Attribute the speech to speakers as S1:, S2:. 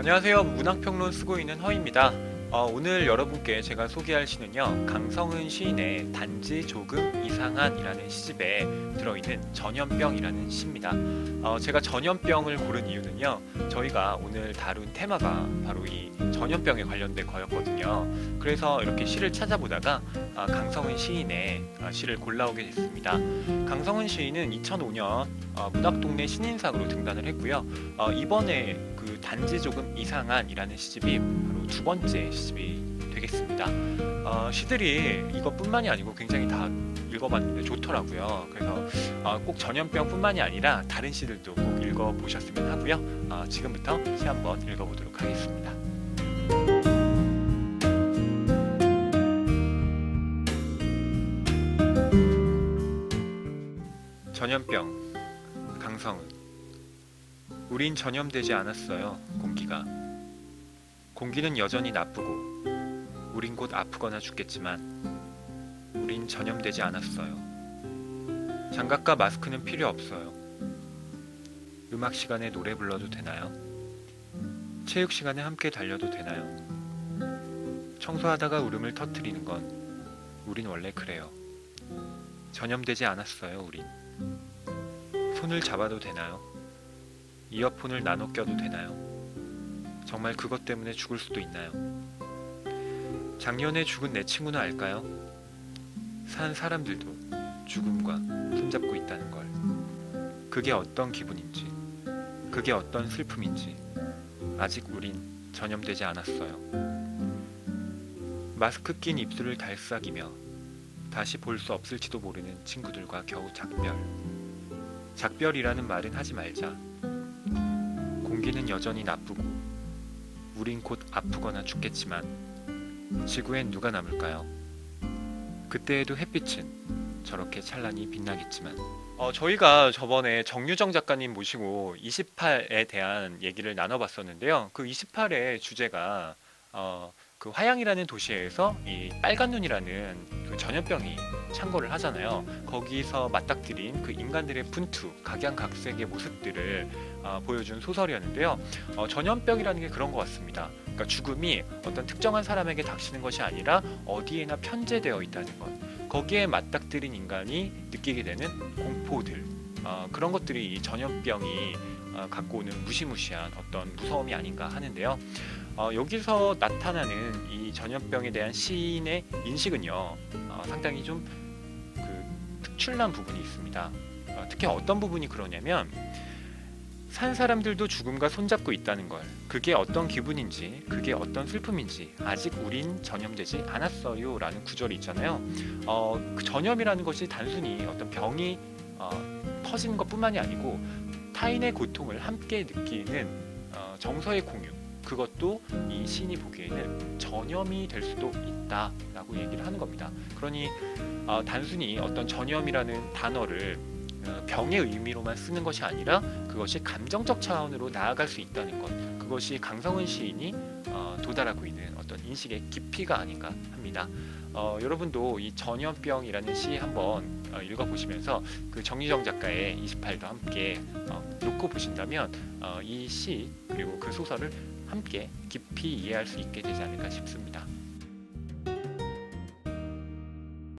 S1: 안녕하세요. 문학평론 쓰고 있는 허입니다. 어, 오늘 여러분께 제가 소개할 시는요. 강성은 시인의 단지 조금 이상한이라는 시집에 들어있는 전염병이라는 시입니다. 어, 제가 전염병을 고른 이유는요. 저희가 오늘 다룬 테마가 바로 이 전염병에 관련된 거였거든요. 그래서 이렇게 시를 찾아보다가 아, 강성은 시인의 아, 시를 골라오게 됐습니다. 강성은 시인은 2005년 어, 문학동네 신인상으로 등단을 했고요. 어, 이번에 그 단지 조금 이상한이라는 시집이 바로 두 번째 시집이 되겠습니다. 어, 시들이 이것뿐만이 아니고 굉장히 다 읽어봤는데 좋더라고요. 그래서 어, 꼭 전염병뿐만이 아니라 다른 시들도 꼭 읽어보셨으면 하고요. 어, 지금부터 시 한번 읽어보도록 하겠습니다. 전염병 강성은 우린 전염되지 않았어요 공기가 공기는 여전히 나쁘고 우린 곧 아프거나 죽겠지만 우린 전염되지 않았어요 장갑과 마스크는 필요 없어요 음악 시간에 노래 불러도 되나요? 체육 시간에 함께 달려도 되나요? 청소하다가 울음을 터뜨리는 건 우린 원래 그래요 전염되지 않았어요 우린 손을 잡아도 되나요? 이어폰을 나눠 껴도 되나요? 정말 그것 때문에 죽을 수도 있나요? 작년에 죽은 내 친구는 알까요? 산 사람들도 죽음과 손잡고 있다는 걸. 그게 어떤 기분인지, 그게 어떤 슬픔인지, 아직 우린 전염되지 않았어요. 마스크 낀 입술을 달싹이며 다시 볼 수 없을지도 모르는 친구들과 겨우 작별. 작별이라는 말은 하지 말자. 공기는 여전히 나쁘고, 우린 곧 아프거나 죽겠지만, 지구엔 누가 남을까요? 그때에도 햇빛은 저렇게 찬란히 빛나겠지만. 어, 저희가 저번에 정유정 작가님 모시고 28에 대한 얘기를 나눠봤었는데요. 그 28의 주제가 어, 그 화양이라는 도시에서 이 빨간 눈이라는 그 전염병이 창궐을 하잖아요. 거기서 맞닥뜨린 그 인간들의 분투, 각양각색의 모습들을 어, 보여준 소설이었는데요. 어, 전염병이라는 게 그런 것 같습니다. 그러니까 죽음이 어떤 특정한 사람에게 닥치는 것이 아니라 어디에나 편재되어 있다는 것. 거기에 맞닥뜨린 인간이 느끼게 되는 공포들. 어, 그런 것들이 이 전염병이 어, 갖고 오는 무시무시한 어떤 무서움이 아닌가 하는데요. 어, 여기서 나타나는 이 전염병에 대한 시인의 인식은요, 어, 상당히 좀그 특출난 부분이 있습니다. 어, 특히 어떤 부분이 그러냐면 산 사람들도 죽음과 손잡고 있다는 걸 그게 어떤 기분인지 그게 어떤 슬픔인지 아직 우린 전염되지 않았어요 라는 구절이 있잖아요 어, 그 전염이라는 것이 단순히 어떤 병이 어, 터지는 것 뿐만이 아니고 타인의 고통을 함께 느끼는 어, 정서의 공유 그것도 이 시인이 보기에는 전염이 될 수도 있다라고 얘기를 하는 겁니다. 그러니 어, 단순히 어떤 전염이라는 단어를 어, 병의 의미로만 쓰는 것이 아니라 그것이 감정적 차원으로 나아갈 수 있다는 것 그것이 강성은 시인이 어, 도달하고 있는 어떤 인식의 깊이가 아닌가 합니다. 어, 여러분도 이 전염병이라는 시 한번 어, 읽어보시면서 그 정유정 작가의 28도 함께 어, 놓고 보신다면 어, 이시 그리고 그 소설을 함께 깊이 이해할 수 있게 되지 않을까 싶습니다.